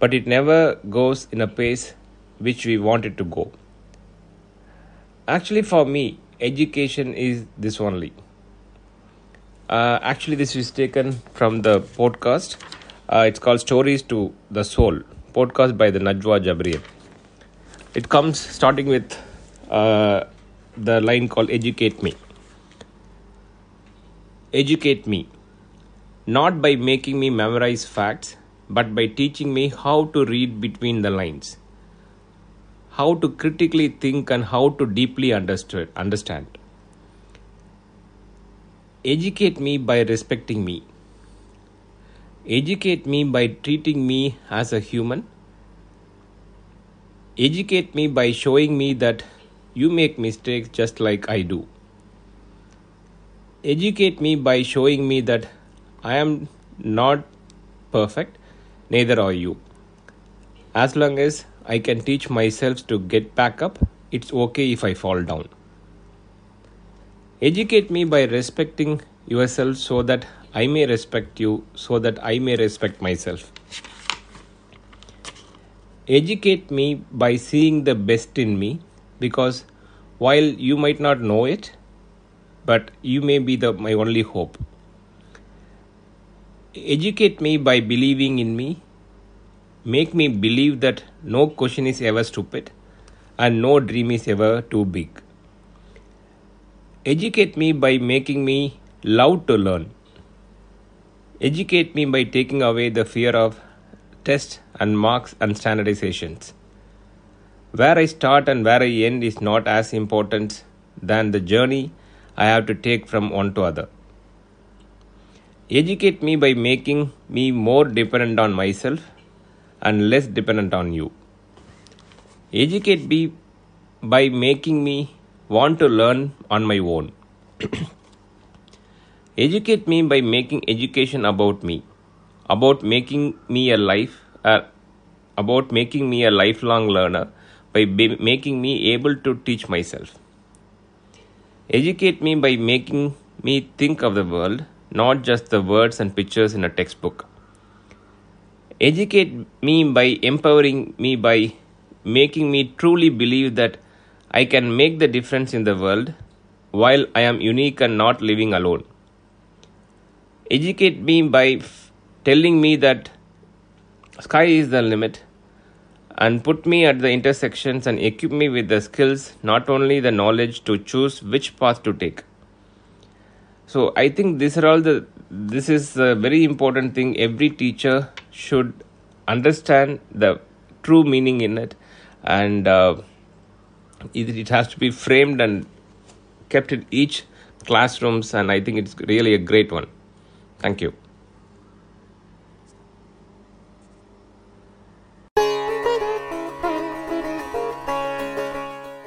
but it never goes in a pace which we want it to go. Actually, for me, education is this only. Uh, actually, this is taken from the podcast. Uh, it's called Stories to the Soul, podcast by the Najwa Jabriel. It comes starting with uh, the line called Educate Me. Educate me, not by making me memorize facts, but by teaching me how to read between the lines, how to critically think, and how to deeply understand. Educate me by respecting me. Educate me by treating me as a human. Educate me by showing me that you make mistakes just like I do. Educate me by showing me that I am not perfect, neither are you. As long as I can teach myself to get back up, it's okay if I fall down. Educate me by respecting yourself so that I may respect you, so that I may respect myself. Educate me by seeing the best in me because while you might not know it, but you may be the, my only hope. Educate me by believing in me. Make me believe that no question is ever stupid and no dream is ever too big. Educate me by making me love to learn. Educate me by taking away the fear of tests and marks and standardizations. Where I start and where I end is not as important than the journey I have to take from one to other. Educate me by making me more dependent on myself and less dependent on you. Educate me by making me want to learn on my own. Educate me by making education about me, about making me a life, uh, about making me a lifelong learner, by be- making me able to teach myself. Educate me by making me think of the world, not just the words and pictures in a textbook. Educate me by empowering me by making me truly believe that I can make the difference in the world while I am unique and not living alone. Educate me by f- telling me that sky is the limit and put me at the intersections and equip me with the skills, not only the knowledge to choose which path to take so i think these are all the this is a very important thing. Every teacher should understand the true meaning in it. And uh, it, it has to be framed and kept in each classrooms. And i think it's really a great one. Thank you.